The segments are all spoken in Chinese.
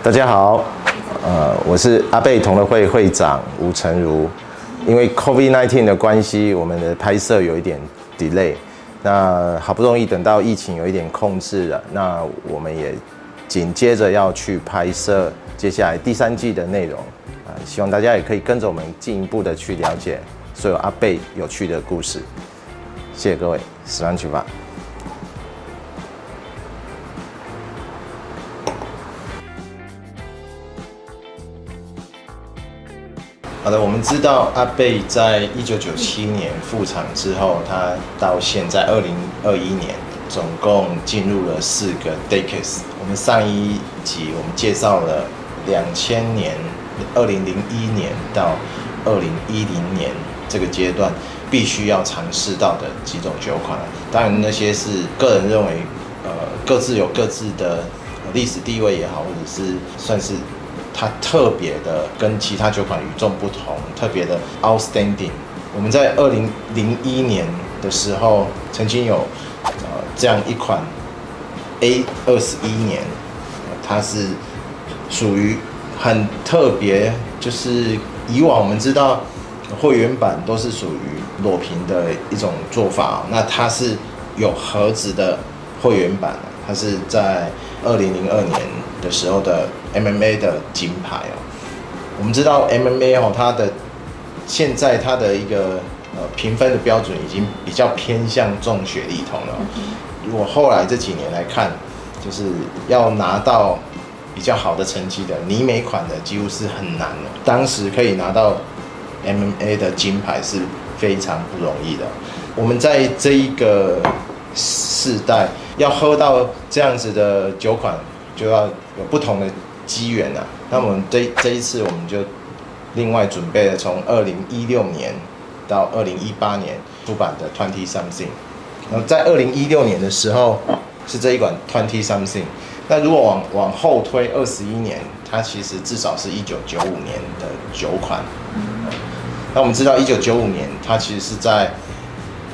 大家好，呃，我是阿贝同乐会会长吴成儒。因为 COVID-19 的关系，我们的拍摄有一点 delay。那好不容易等到疫情有一点控制了，那我们也紧接着要去拍摄接下来第三季的内容啊，希望大家也可以跟着我们进一步的去了解所有阿贝有趣的故事。谢谢各位，十万去吧。好的，我们知道阿贝在一九九七年复场之后，他到现在二零二一年，总共进入了四个 decades。我们上一集我们介绍了两千年、二零零一年到二零一零年这个阶段必须要尝试到的几种酒款。当然，那些是个人认为，呃，各自有各自的历史地位也好，或者是算是。它特别的跟其他酒款与众不同，特别的 outstanding。我们在二零零一年的时候，曾经有呃这样一款 A 二十一年，它是属于很特别，就是以往我们知道会员版都是属于裸瓶的一种做法，那它是有盒子的会员版，它是在二零零二年的时候的。MMA 的金牌哦，我们知道 MMA 哦，它的现在它的一个呃评分的标准已经比较偏向重雪莉桶了。如果后来这几年来看，就是要拿到比较好的成绩的尼美款的，几乎是很难的。当时可以拿到 MMA 的金牌是非常不容易的。我们在这一个世代要喝到这样子的酒款，就要有不同的。机缘啊，那我们这这一次我们就另外准备了从二零一六年到二零一八年出版的 Twenty Something，那在二零一六年的时候是这一款 Twenty Something，那如果往往后推二十一年，它其实至少是一九九五年的酒款。那我们知道一九九五年它其实是在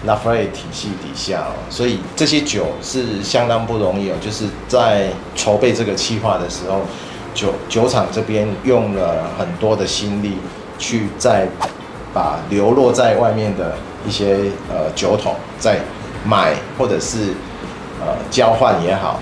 Lafroig 体系底下哦，所以这些酒是相当不容易哦，就是在筹备这个计划的时候。酒酒厂这边用了很多的心力，去再把流落在外面的一些呃酒桶再买，或者是呃交换也好，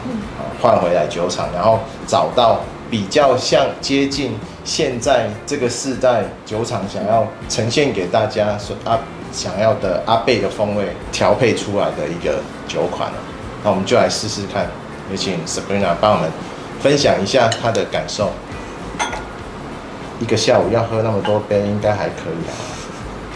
换回来酒厂，然后找到比较像接近现在这个世代酒厂想要呈现给大家所阿想要的阿贝的风味调配出来的一个酒款了。那我们就来试试看，有请 Sabrina 帮我们。分享一下他的感受。一个下午要喝那么多杯，应该还可以啊。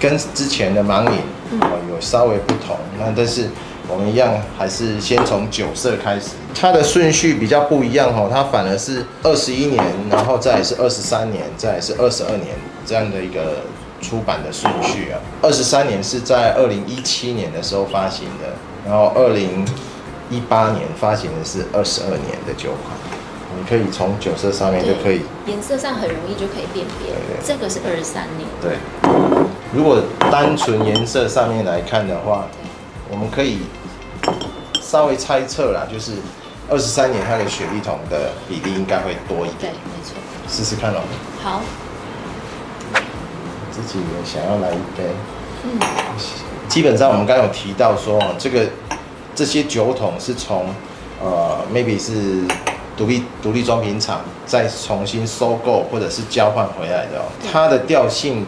跟之前的盲饮哦有稍微不同，那但是我们一样还是先从酒色开始。它的顺序比较不一样哦，它反而是二十一年，然后再是二十三年，再是二十二年这样的一个出版的顺序啊。二十三年是在二零一七年的时候发行的，然后二零一八年发行的是二十二年的酒款。你可以从酒色上面就可以，颜色上很容易就可以辨别。这个是二十三年。对，如果单纯颜色上面来看的话，我们可以稍微猜测啦，就是二十三年它的雪莉桶的比例应该会多一点。对，没错。试试看喽。好。自己也想要来一杯。嗯。基本上我们刚刚有提到说，这个这些酒桶是从呃，maybe 是。独立独立装瓶厂再重新收购或者是交换回来的，它的调性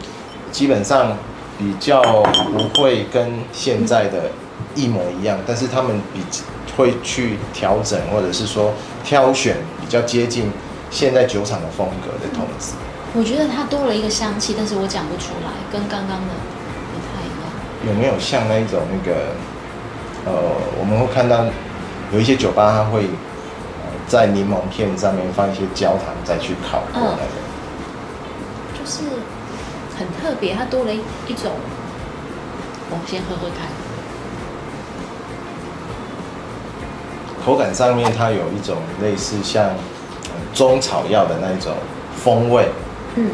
基本上比较不会跟现在的一模一样，但是他们比会去调整或者是说挑选比较接近现在酒厂的风格的桶子。我觉得它多了一个香气，但是我讲不出来，跟刚刚的不太一样。有没有像那一种那个呃，我们会看到有一些酒吧它会。在柠檬片上面放一些焦糖，再去烤过那个，就是很特别，它多了一一种。我先喝喝看。口感上面，它有一种类似像中草药的那种风味。嗯。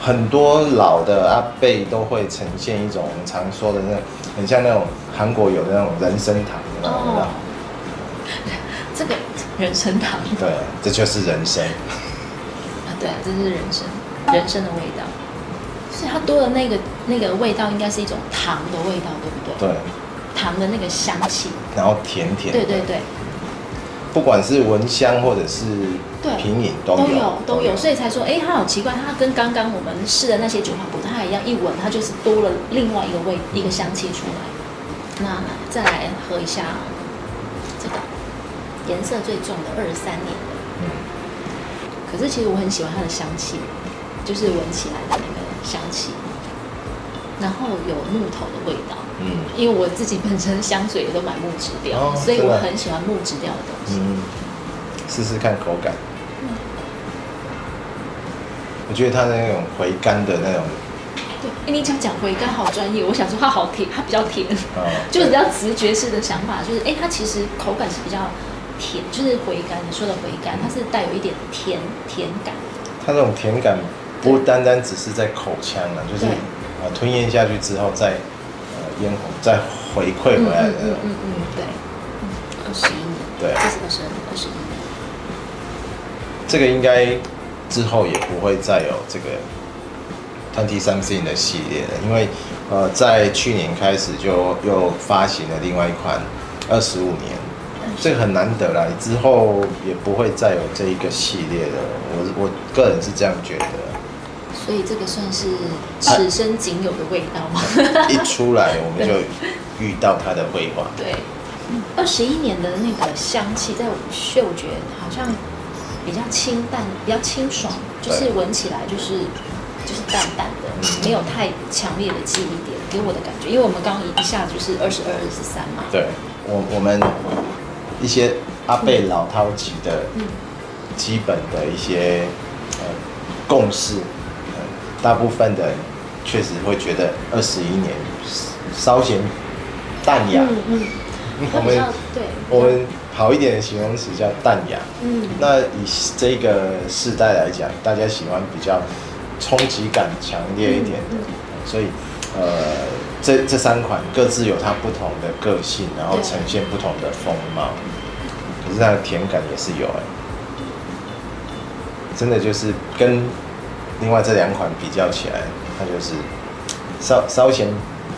很多老的阿贝都会呈现一种我们常说的那，很像那种韩国有的那种人参糖的那种味道。这个。人参糖，对，这就是人参。啊对啊，这是人参，人参的味道。所以它多的那个那个味道，应该是一种糖的味道，对不对？对，糖的那个香气，然后甜甜。对对对。不管是闻香或者是品饮都有都有都有，所以才说，哎，它好奇怪，它跟刚刚我们试的那些酒花不太一样，一闻它就是多了另外一个味一个香气出来。那再来喝一下这个颜色最重的二十三年的，嗯，可是其实我很喜欢它的香气，就是闻起来的那个香气，然后有木头的味道。嗯，因为我自己本身香水也都买木质调，哦、所以我很喜欢木质调的东西。嗯，试试看口感。嗯，我觉得它的那种回甘的那种。对，哎，你讲讲回甘好专业。我想说它好甜，它比较甜，哦、就是比较直觉式的想法，就是哎，它其实口感是比较甜，就是回甘。你说的回甘，它是带有一点甜甜感。它那种甜感不单单只是在口腔啊，就是啊吞咽下去之后再。嫣红再回馈回来的，嗯嗯嗯，对，二十一年，对，这是二十二十一年。这个应该之后也不会再有这个 twenty something 的系列了，因为呃，在去年开始就又发行了另外一款二十五年，这个很难得啦，之后也不会再有这一个系列的，我我个人是这样觉得。所以这个算是此生仅有的味道吗？一出来我们就遇到它的绘画。对，二十一年的那个香气，在我嗅觉好像比较清淡，比较清爽，就是闻起来就是就是淡淡的，没有太强烈的记忆点给我的感觉。因为我们刚刚一下就是二十二、二十三嘛。对，我我们一些阿贝老饕级的基本的一些呃共识。大部分的人确实会觉得二十一年稍显淡雅。嗯嗯。我们对，我们好一点的形容词叫淡雅。嗯。那以这个世代来讲，大家喜欢比较冲击感强烈一点的，嗯嗯、所以呃，这这三款各自有它不同的个性，然后呈现不同的风貌。可是它的甜感也是有哎，真的就是跟。另外这两款比较起来，它就是稍稍显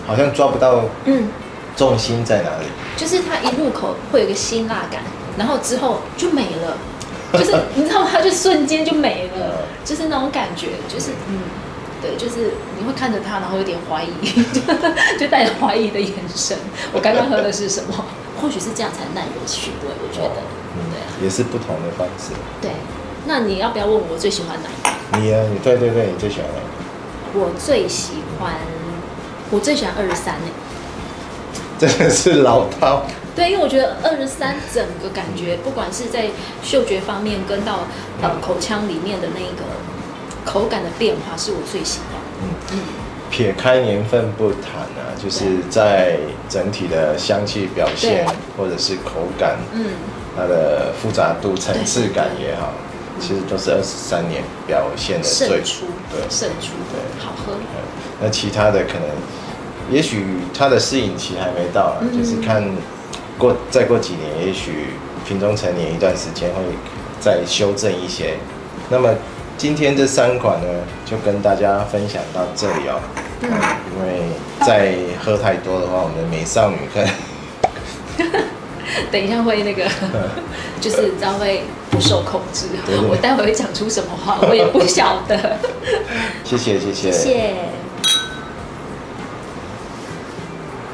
好像抓不到，嗯，重心在哪里？就是它一入口会有一个辛辣感，然后之后就没了，就是你知道吗？它就瞬间就没了，就是那种感觉，就是嗯，对，就是你会看着它，然后有点怀疑，就带着怀疑的眼神。我刚刚喝的是什么？或许是这样才耐人寻味，我觉得，嗯，对啊，也是不同的方式。对，那你要不要问我最喜欢哪一款？你啊，你对对对，你最喜欢哪个？我最喜欢，我最喜欢二十三呢。真的是老套。对，因为我觉得二十三整个感觉，不管是在嗅觉方面，跟到呃口腔里面的那个口感的变化，是我最喜欢。嗯嗯。撇开年份不谈啊，就是在整体的香气表现，或者是口感，嗯，它的复杂度、层次感也好。其实都是二十三年表现的最初，对，胜出，对，好喝。那其他的可能，也许它的适应期还没到，嗯、就是看过再过几年，也许瓶中成年一段时间会再修正一些。那么今天这三款呢，就跟大家分享到这里哦。嗯，因为再喝太多的话，我们的美少女可能 等一下会那个，就是知道会。不受控制，对对对，我待会会讲出什么话，我也不晓得。谢谢谢谢。谢谢。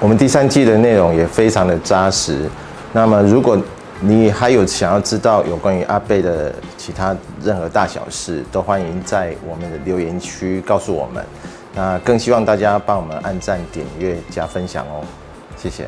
我们第三季的内容也非常的扎实。那么，如果你还有想要知道有关于阿贝的其他任何大小事，都欢迎在我们的留言区告诉我们。那更希望大家帮我们按赞、点阅、加分享哦。谢谢。